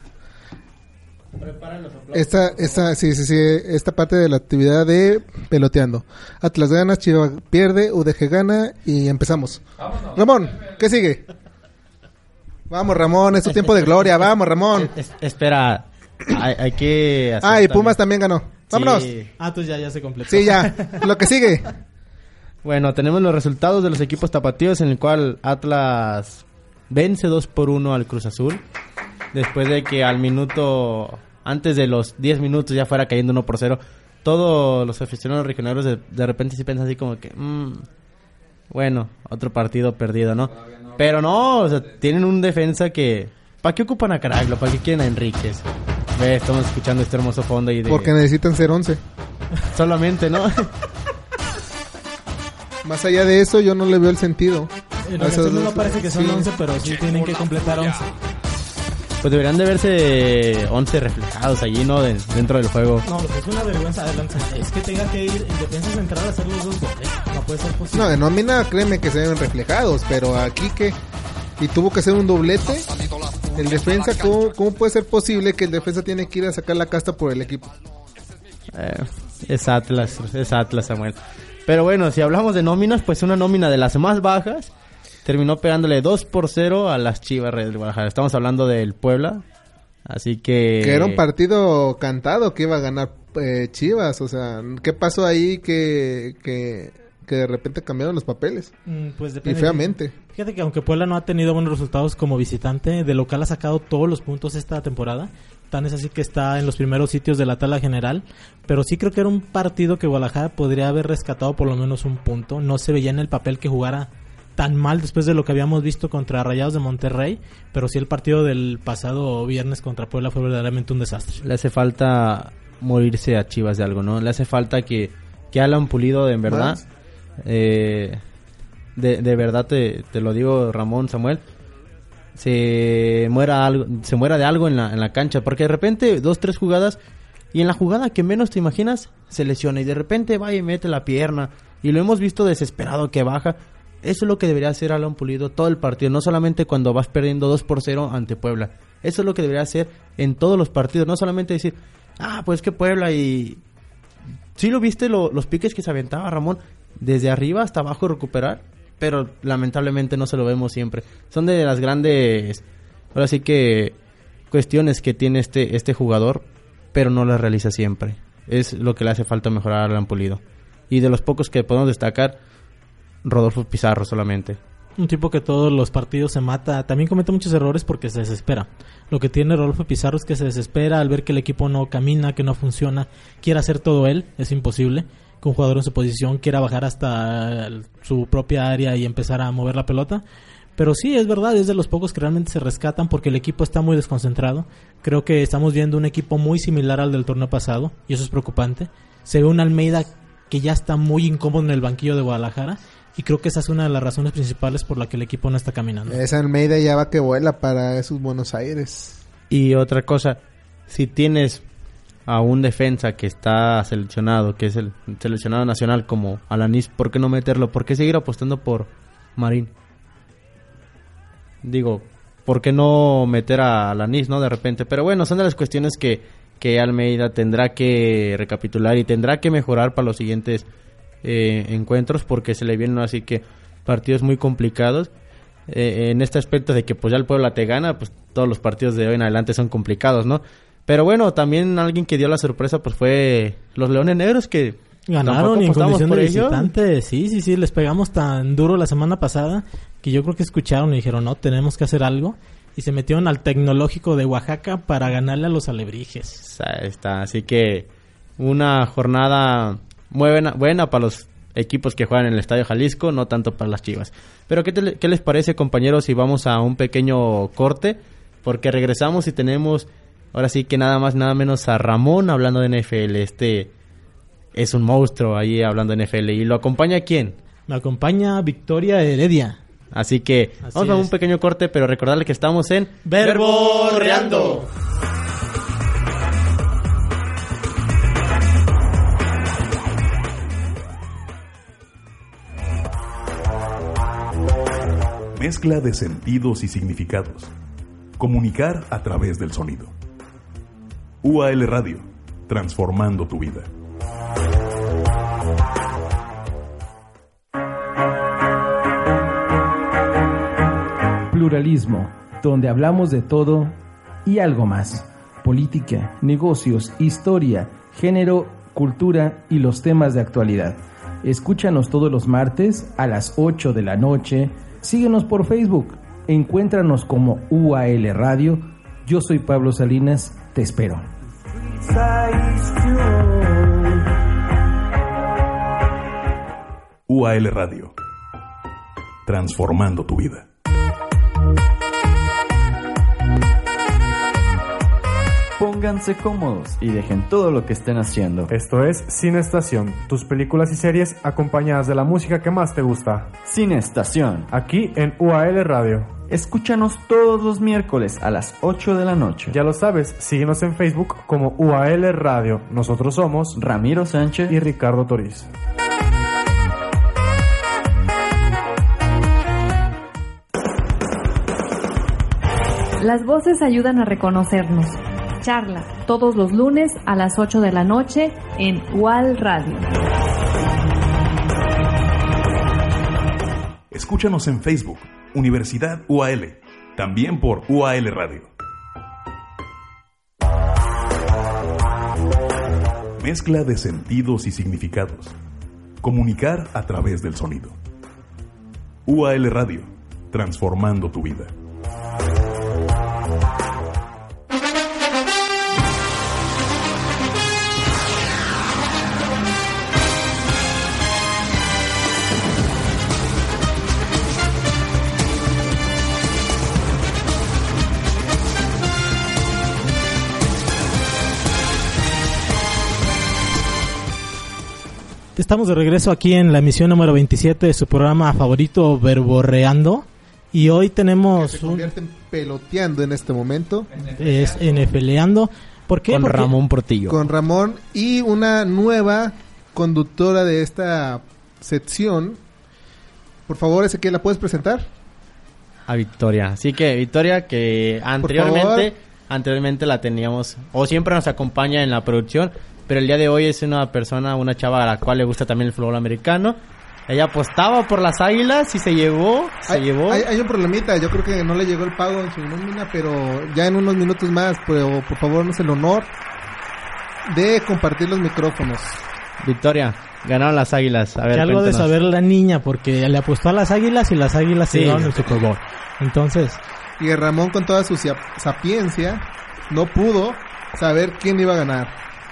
Esta, esta, sí, sí, sí, esta parte de la actividad de peloteando. Atlas gana, Chivas pierde, UDG gana y empezamos. Ramón, ¿qué sigue? Vamos, Ramón, es tu tiempo de gloria. Vamos, Ramón. Es- espera, hay, hay que... hacer Ah, y Pumas también ganó. Vámonos. Sí. Ah, pues ya, ya se completó. Sí, ya. Lo que sigue. Bueno, tenemos los resultados de los equipos tapatíos en el cual Atlas vence 2 por 1 al Cruz Azul. Después de que al minuto, antes de los 10 minutos ya fuera cayendo 1 por 0. Todos los aficionados regionales de, de repente sí piensan así como que, mm, bueno, otro partido perdido, ¿no? Pero no, o sea, tienen un defensa que... ¿Para qué ocupan a Caraglo? ¿Para qué quieren a Enríquez? Ve, estamos escuchando este hermoso fondo y de... Porque necesitan ser 11. Solamente, ¿no? Más allá de eso, yo no le veo el sentido. En ocasiones no parece que son sí. 11, pero sí tienen que completar 11. Pues deberían de verse 11 reflejados allí, ¿no? De- dentro del juego. No, lo que es una vergüenza adelante es que tenga que ir en defensa central a hacer los dos goles. No puede ser posible. No, en nómina créeme que se ven reflejados, pero aquí que... Y tuvo que hacer un doblete. El defensa, ¿cómo, cómo puede ser posible que el defensa tiene que ir a sacar la casta por el equipo? Eh, es Atlas, es Atlas, Samuel. Pero bueno, si hablamos de nóminas, pues una nómina de las más bajas terminó pegándole 2 por 0 a las Chivas de Guadalajara. Estamos hablando del Puebla. Así que... Que era un partido cantado que iba a ganar eh, Chivas. O sea, ¿qué pasó ahí que, que, que de repente cambiaron los papeles? Mm, Pues Y depende. feamente. Fíjate que aunque Puebla no ha tenido buenos resultados como visitante, de local ha sacado todos los puntos esta temporada. Tan es así que está en los primeros sitios de la tabla general. Pero sí creo que era un partido que Guadalajara podría haber rescatado por lo menos un punto. No se veía en el papel que jugara tan mal después de lo que habíamos visto contra Rayados de Monterrey. Pero sí el partido del pasado viernes contra Puebla fue verdaderamente un desastre. Le hace falta morirse a Chivas de algo, ¿no? Le hace falta que, que Alan Pulido, en verdad, eh, de, de verdad te, te lo digo, Ramón, Samuel, se muera algo, se muera de algo en la, en la cancha, porque de repente dos, tres jugadas, y en la jugada que menos te imaginas, se lesiona, y de repente va y mete la pierna, y lo hemos visto desesperado que baja. Eso es lo que debería hacer Alan Pulido todo el partido, no solamente cuando vas perdiendo 2 por 0 ante Puebla. Eso es lo que debería hacer en todos los partidos, no solamente decir, ah, pues que Puebla y... ¿Sí lo viste lo- los piques que se aventaba Ramón? Desde arriba hasta abajo recuperar. pero lamentablemente no se lo vemos siempre. Son de las grandes, ahora sí que cuestiones que tiene este, este jugador, pero no las realiza siempre. Es lo que le hace falta mejorar a Alan Pulido. Y de los pocos que podemos destacar, Rodolfo Pizarro solamente. Un tipo que todos los partidos se mata. También comete muchos errores porque se desespera. Lo que tiene Rodolfo Pizarro es que se desespera al ver que el equipo no camina, que no funciona. Quiere hacer todo él, es imposible. Que un jugador en su posición quiera bajar hasta su propia área y empezar a mover la pelota. Pero sí, es verdad, es de los pocos que realmente se rescatan porque el equipo está muy desconcentrado. Creo que estamos viendo un equipo muy similar al del torneo pasado y eso es preocupante. Se ve un Almeida que ya está muy incómodo en el banquillo de Guadalajara y creo que esa es una de las razones principales por la que el equipo no está caminando. Esa Almeida ya va que vuela para esos Buenos Aires. Y otra cosa, si tienes a un defensa que está seleccionado, que es el seleccionado nacional como Alanis, ¿por qué no meterlo? ¿Por qué seguir apostando por Marín? Digo, ¿por qué no meter a Alanis, no? De repente. Pero bueno, son de las cuestiones que, que Almeida tendrá que recapitular y tendrá que mejorar para los siguientes eh, encuentros porque se le vienen así que partidos muy complicados. Eh, en este aspecto de que pues ya el Puebla te gana, pues todos los partidos de hoy en adelante son complicados, ¿no? Pero bueno, también alguien que dio la sorpresa pues fue los Leones Negros que Ganaron y en condición de visitante. Sí, sí, sí, les pegamos tan duro la semana pasada que yo creo que escucharon y dijeron, no, tenemos que hacer algo. Y se metieron al tecnológico de Oaxaca para ganarle a los alebrijes. Está, así que una jornada buena, buena para los equipos que juegan en el Estadio Jalisco, no tanto para las Chivas. Pero ¿qué, te, ¿qué les parece, compañeros, si vamos a un pequeño corte? Porque regresamos y tenemos, ahora sí que nada más, nada menos a Ramón hablando de NFL, este es un monstruo ahí hablando de NFL. ¿Y lo acompaña quién? Me acompaña Victoria Heredia. Así que vamos a un pequeño corte, pero recordarle que estamos en Verborreando. Mezcla de sentidos y significados. Comunicar a través del sonido. UAL Radio, transformando tu vida. Pluralismo, donde hablamos de todo y algo más. Política, negocios, historia, género, cultura y los temas de actualidad. Escúchanos todos los martes a las 8 de la noche. Síguenos por Facebook. Encuéntranos como UAL Radio. Yo soy Pablo Salinas. Te espero. UAL Radio. Transformando tu vida. Pónganse cómodos y dejen todo lo que estén haciendo. Esto es Cine Estación, tus películas y series acompañadas de la música que más te gusta. Cine Estación. Aquí en UAL Radio. Escúchanos todos los miércoles a las 8 de la noche. Ya lo sabes, síguenos en Facebook como UAL Radio. Nosotros somos Ramiro Sánchez y Ricardo Toriz. Las voces ayudan a reconocernos. Charla, todos los lunes a las 8 de la noche en UAL Radio. Escúchanos en Facebook, Universidad UAL, también por UAL Radio. Mezcla de sentidos y significados. Comunicar a través del sonido. UAL Radio, transformando tu vida. Estamos de regreso aquí en la emisión número 27 de su programa favorito Verborreando. Y hoy tenemos. Que se convierte en peloteando en este momento. Es NFLeando. ¿Por qué? Con Porque Ramón Portillo. Con Ramón y una nueva conductora de esta sección. Por favor, Ezequiel, ¿la puedes presentar? A Victoria. Así que Victoria, que anteriormente, anteriormente la teníamos, o siempre nos acompaña en la producción, pero el día de hoy es una persona, una chava a la cual le gusta también el fútbol americano. Ella apostaba por las águilas y se llevó, se hay, llevó. Hay, hay, un problemita, yo creo que no le llegó el pago en su nómina, pero ya en unos minutos más, pero por favor, nos el honor de compartir los micrófonos. Victoria, ganaron las águilas. A ver, que algo cuéntanos. de saber la niña, porque le apostó a las águilas y las águilas se llevaron el Super Bowl. Entonces, Y Ramón con toda su sapiencia no pudo saber quién iba a ganar.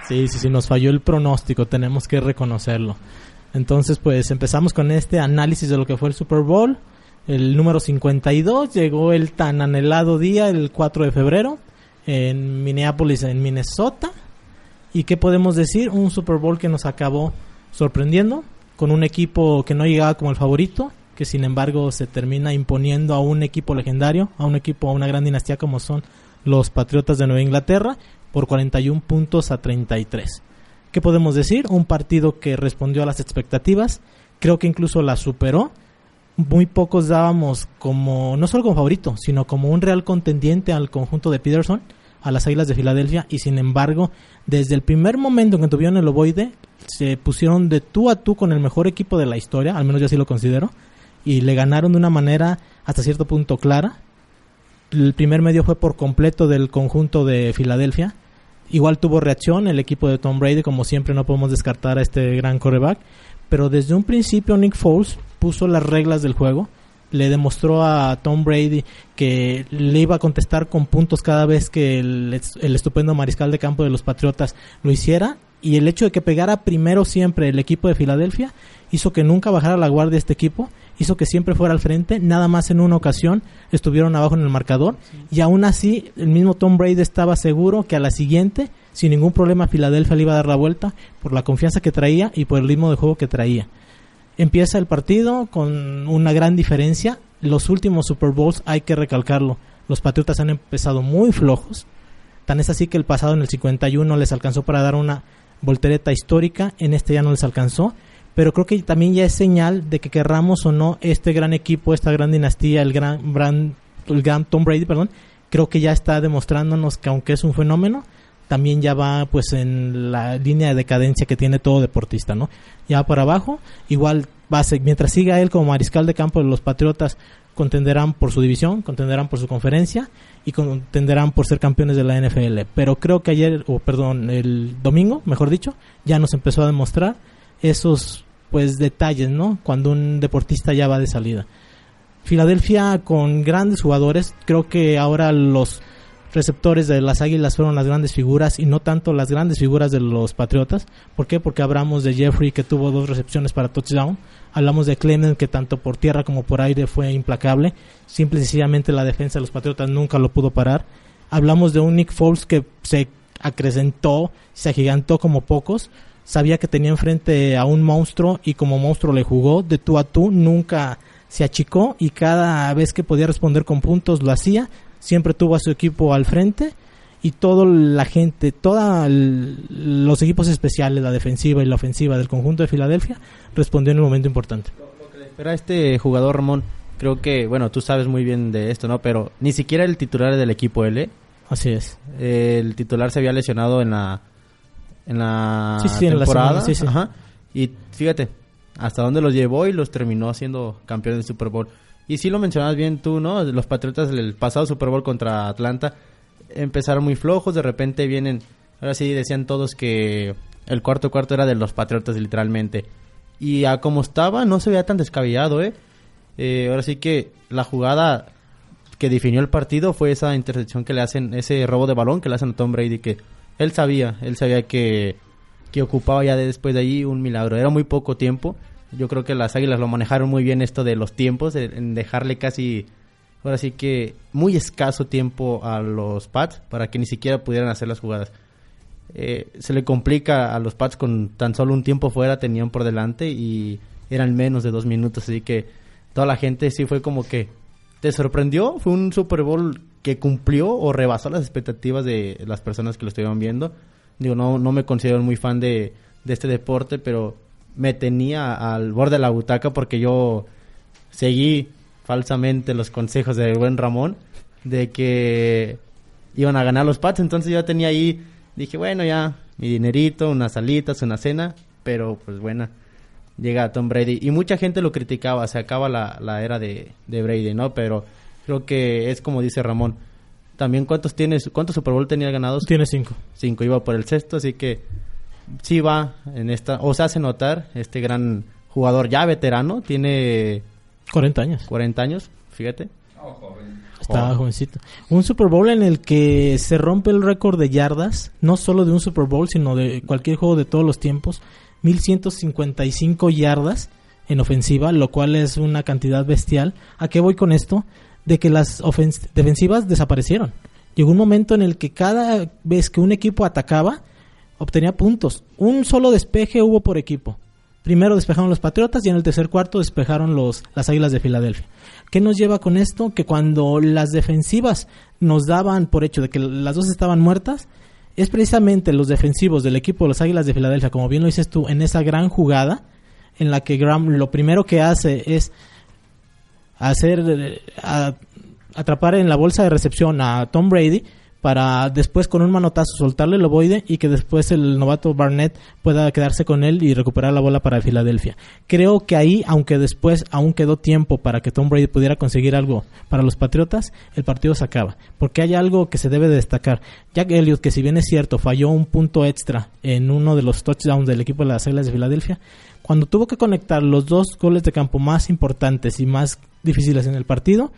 Sí, sí, sí, nos falló el pronóstico, tenemos que reconocerlo. Entonces, pues empezamos con este análisis de lo que fue el Super Bowl. El número 52 llegó el tan anhelado día, el 4 de febrero, en Minneapolis, en Minnesota. ¿Y qué podemos decir? Un Super Bowl que nos acabó sorprendiendo, con un equipo que no llegaba como el favorito, que sin embargo se termina imponiendo a un equipo legendario, a un equipo, a una gran dinastía como son los Patriotas de Nueva Inglaterra, por 41 puntos a 33. ¿Qué podemos decir? Un partido que respondió a las expectativas, creo que incluso las superó. Muy pocos dábamos como, no solo como favorito, sino como un real contendiente al conjunto de Peterson, a las Águilas de Filadelfia, y sin embargo, desde el primer momento en que tuvieron el ovoide, se pusieron de tú a tú con el mejor equipo de la historia, al menos yo así lo considero, y le ganaron de una manera hasta cierto punto clara. El primer medio fue por completo del conjunto de Filadelfia. Igual tuvo reacción el equipo de Tom Brady, como siempre no podemos descartar a este gran coreback. Pero desde un principio Nick Foles puso las reglas del juego. Le demostró a Tom Brady que le iba a contestar con puntos cada vez que el, el estupendo mariscal de campo de los Patriotas lo hiciera. Y el hecho de que pegara primero siempre el equipo de Filadelfia hizo que nunca bajara la guardia este equipo, hizo que siempre fuera al frente, nada más en una ocasión estuvieron abajo en el marcador y aún así el mismo Tom Brady estaba seguro que a la siguiente sin ningún problema Filadelfia le iba a dar la vuelta por la confianza que traía y por el ritmo de juego que traía. Empieza el partido con una gran diferencia. Los últimos Super Bowls hay que recalcarlo. Los Patriotas han empezado muy flojos. Tan es así que el pasado en el 51 les alcanzó para dar una voltereta histórica. En este ya no les alcanzó. Pero creo que también ya es señal de que querramos o no este gran equipo, esta gran dinastía, el gran, gran, el gran Tom Brady, perdón, creo que ya está demostrándonos que aunque es un fenómeno, también ya va pues en la línea de decadencia que tiene todo deportista, ¿no? Ya por abajo, igual ser, mientras siga él como mariscal de campo los Patriotas, contenderán por su división, contenderán por su conferencia y contenderán por ser campeones de la NFL. Pero creo que ayer, o perdón, el domingo, mejor dicho, ya nos empezó a demostrar esos pues detalles, ¿no? Cuando un deportista ya va de salida. Filadelfia con grandes jugadores, creo que ahora los receptores de las Águilas fueron las grandes figuras y no tanto las grandes figuras de los Patriotas. ¿Por qué? Porque hablamos de Jeffrey que tuvo dos recepciones para touchdown. Hablamos de Clement que tanto por tierra como por aire fue implacable. Simple y sencillamente la defensa de los Patriotas nunca lo pudo parar. Hablamos de un Nick Foles que se acrecentó, se agigantó como pocos. Sabía que tenía enfrente a un monstruo y como monstruo le jugó de tú a tú. Nunca se achicó y cada vez que podía responder con puntos lo hacía siempre tuvo a su equipo al frente y toda la gente, todos los equipos especiales, la defensiva y la ofensiva del conjunto de Filadelfia respondió en un momento importante. Pero a este jugador Ramón, creo que, bueno, tú sabes muy bien de esto, ¿no? Pero ni siquiera el titular del equipo L. Así es. el titular se había lesionado en la en la sí, sí, temporada. En la semana, sí. Ajá. Y fíjate, hasta dónde los llevó y los terminó haciendo campeones del Super Bowl. Y sí lo mencionabas bien tú, ¿no? Los Patriotas del pasado Super Bowl contra Atlanta empezaron muy flojos, de repente vienen, ahora sí decían todos que el cuarto cuarto era de los Patriotas literalmente. Y a como estaba no se veía tan descabellado, ¿eh? eh ahora sí que la jugada que definió el partido fue esa intercepción que le hacen, ese robo de balón que le hacen a Tom Brady, que él sabía, él sabía que, que ocupaba ya de después de ahí un milagro. Era muy poco tiempo. Yo creo que las Águilas lo manejaron muy bien esto de los tiempos, en dejarle casi, ahora sí que muy escaso tiempo a los Pats para que ni siquiera pudieran hacer las jugadas. Eh, se le complica a los Pats con tan solo un tiempo fuera, tenían por delante y eran menos de dos minutos, así que toda la gente sí fue como que te sorprendió, fue un Super Bowl que cumplió o rebasó las expectativas de las personas que lo estuvieron viendo. Digo, no, no me considero muy fan de, de este deporte, pero me tenía al borde de la butaca porque yo seguí falsamente los consejos del buen Ramón de que iban a ganar los Pats, entonces yo tenía ahí, dije, bueno, ya, mi dinerito, unas salitas, una cena, pero pues buena. llega Tom Brady. Y mucha gente lo criticaba, se acaba la, la era de, de Brady, ¿no? Pero creo que es como dice Ramón. También cuántos tienes, cuántos Super Bowl tenía ganados? Tiene cinco. Cinco, iba por el sexto, así que sí va en esta, o se hace notar este gran jugador ya veterano, tiene 40 años. 40 años, fíjate. Estaba jovencito. Un Super Bowl en el que se rompe el récord de yardas, no solo de un Super Bowl, sino de cualquier juego de todos los tiempos. 1155 yardas en ofensiva, lo cual es una cantidad bestial. ¿A qué voy con esto? De que las defensivas desaparecieron. Llegó un momento en el que cada vez que un equipo atacaba, obtenía puntos. Un solo despeje hubo por equipo. Primero despejaron los Patriotas y en el tercer cuarto despejaron los, las Águilas de Filadelfia. ¿Qué nos lleva con esto? Que cuando las defensivas nos daban por hecho de que las dos estaban muertas, es precisamente los defensivos del equipo de los Águilas de Filadelfia, como bien lo dices tú, en esa gran jugada en la que Graham lo primero que hace es hacer atrapar en la bolsa de recepción a Tom Brady para después con un manotazo soltarle el ovoide y que después el novato Barnett pueda quedarse con él y recuperar la bola para Filadelfia. Creo que ahí, aunque después aún quedó tiempo para que Tom Brady pudiera conseguir algo para los Patriotas, el partido se acaba. Porque hay algo que se debe de destacar. Jack Elliott, que si bien es cierto, falló un punto extra en uno de los touchdowns del equipo de las Águilas de Filadelfia, cuando tuvo que conectar los dos goles de campo más importantes y más difíciles en el partido,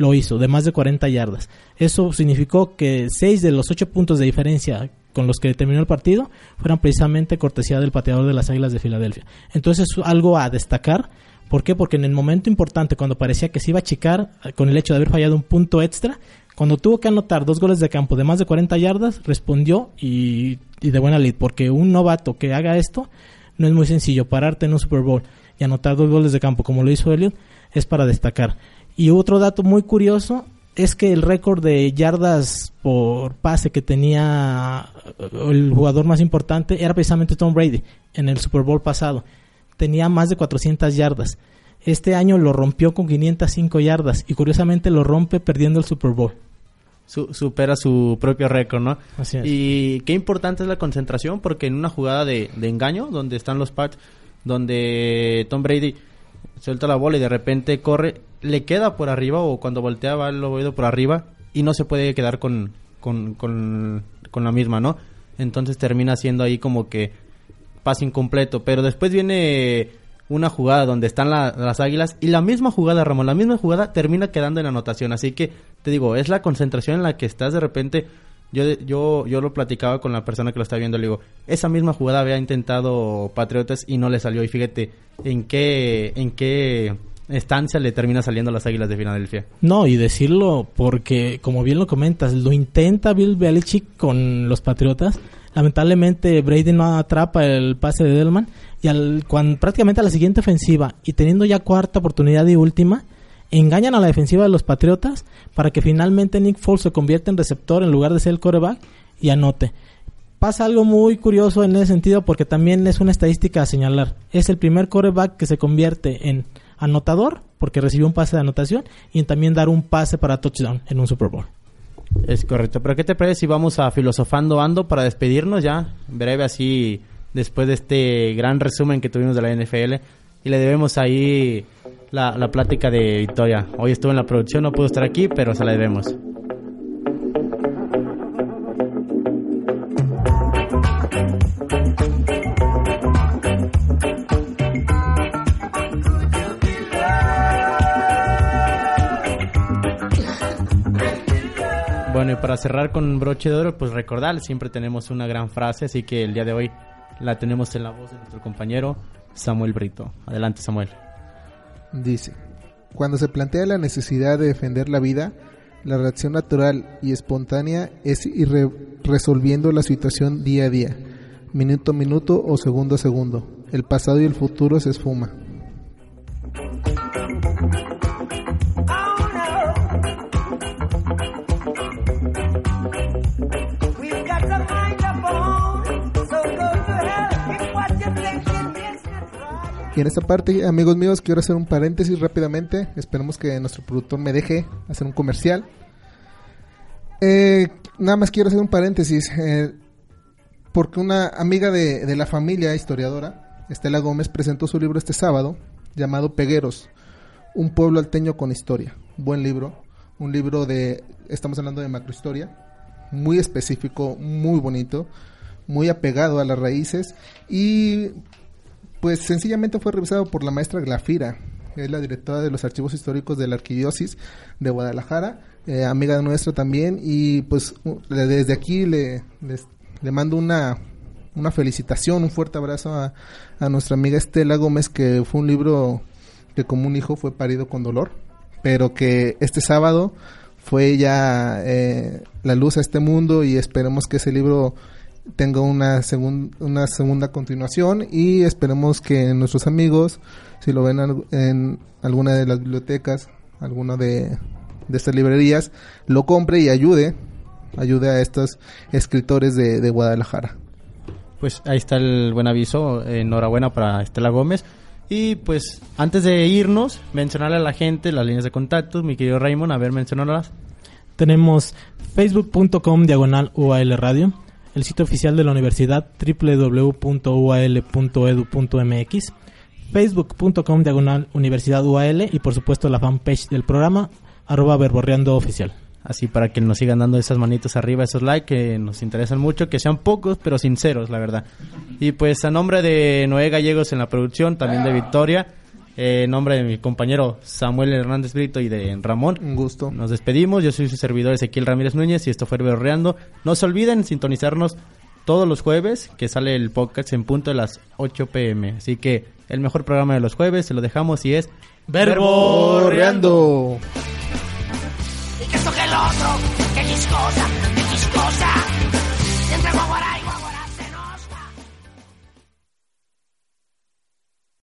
lo hizo, de más de 40 yardas. Eso significó que 6 de los 8 puntos de diferencia con los que terminó el partido fueran precisamente cortesía del pateador de las Águilas de Filadelfia. Entonces es algo a destacar. ¿Por qué? Porque en el momento importante, cuando parecía que se iba a achicar con el hecho de haber fallado un punto extra, cuando tuvo que anotar dos goles de campo de más de 40 yardas, respondió y, y de buena lid. Porque un novato que haga esto no es muy sencillo. Pararte en un Super Bowl y anotar dos goles de campo como lo hizo Elliot es para destacar. Y otro dato muy curioso es que el récord de yardas por pase que tenía el jugador más importante era precisamente Tom Brady en el Super Bowl pasado. Tenía más de 400 yardas. Este año lo rompió con 505 yardas y curiosamente lo rompe perdiendo el Super Bowl. supera su propio récord, ¿no? Así es. Y qué importante es la concentración porque en una jugada de, de engaño donde están los parts, donde Tom Brady suelta la bola y de repente corre, le queda por arriba o cuando volteaba el oído por arriba y no se puede quedar con, con, con, con la misma, ¿no? Entonces termina siendo ahí como que pase incompleto. Pero después viene una jugada donde están las águilas y la misma jugada, Ramón, la misma jugada termina quedando en anotación. Así que te digo, es la concentración en la que estás de repente. Yo, yo, yo lo platicaba con la persona que lo está viendo, le digo, esa misma jugada había intentado Patriotas y no le salió. Y fíjate en qué, en qué estancia le termina saliendo a las Águilas de Filadelfia. No, y decirlo porque, como bien lo comentas, lo intenta Bill Belichick con los Patriotas. Lamentablemente Brady no atrapa el pase de Delman y al, cuando, prácticamente a la siguiente ofensiva y teniendo ya cuarta oportunidad y última, engañan a la defensiva de los Patriotas para que finalmente Nick Foles se convierta en receptor en lugar de ser el coreback y anote. Pasa algo muy curioso en ese sentido porque también es una estadística a señalar. Es el primer coreback que se convierte en anotador porque recibió un pase de anotación y también dar un pase para touchdown en un Super Bowl. Es correcto. Pero ¿qué te parece si vamos a filosofando ando para despedirnos ya? Breve así después de este gran resumen que tuvimos de la NFL y le debemos ahí la, la plática de Victoria. Hoy estuvo en la producción, no pudo estar aquí, pero se la debemos. Para cerrar con broche de oro, pues recordar, siempre tenemos una gran frase, así que el día de hoy la tenemos en la voz de nuestro compañero Samuel Brito. Adelante, Samuel. Dice, cuando se plantea la necesidad de defender la vida, la reacción natural y espontánea es ir resolviendo la situación día a día, minuto a minuto o segundo a segundo. El pasado y el futuro se esfuma. Y en esta parte, amigos míos, quiero hacer un paréntesis rápidamente. Esperemos que nuestro productor me deje hacer un comercial. Eh, nada más quiero hacer un paréntesis. Eh, porque una amiga de, de, la familia, historiadora, Estela Gómez presentó su libro este sábado llamado Pegueros, un pueblo alteño con historia. Buen libro, un libro de, estamos hablando de macrohistoria, muy específico, muy bonito, muy apegado a las raíces y pues sencillamente fue revisado por la maestra Glafira, es la directora de los archivos históricos de la Arquidiócesis de Guadalajara, eh, amiga nuestra también, y pues desde aquí le, le mando una, una felicitación, un fuerte abrazo a, nuestra amiga Estela Gómez, que fue un libro que como un hijo fue parido con dolor, pero que este sábado fue ya eh, la luz a este mundo y esperemos que ese libro tenga una, segun, una segunda continuación y esperemos que nuestros amigos, si lo ven en alguna de las bibliotecas, alguna de, de estas librerías, lo compre y ayude, ayude a estos escritores de, de Guadalajara. Pues ahí está el buen aviso, enhorabuena para Estela Gómez. Y pues antes de irnos, mencionarle a la gente las líneas de contacto, mi querido Raymond, a ver, mencionarlas. Tenemos facebook.com diagonal UAL Radio, el sitio oficial de la universidad www.ual.edu.mx, facebook.com diagonal universidad UAL y por supuesto la fanpage del programa arroba verborreando oficial. Así para que nos sigan dando esas manitos arriba, esos likes que nos interesan mucho, que sean pocos pero sinceros, la verdad. Y pues a nombre de Noé Gallegos en la producción, también de Victoria, eh, en nombre de mi compañero Samuel Hernández Brito y de Ramón. Un gusto. Nos despedimos. Yo soy su servidor Ezequiel Ramírez Núñez y esto fue Berreando. No se olviden sintonizarnos todos los jueves, que sale el podcast en punto de las 8 pm. Así que el mejor programa de los jueves se lo dejamos y es Verborreando. Y que esto que el otro, que quis cosa,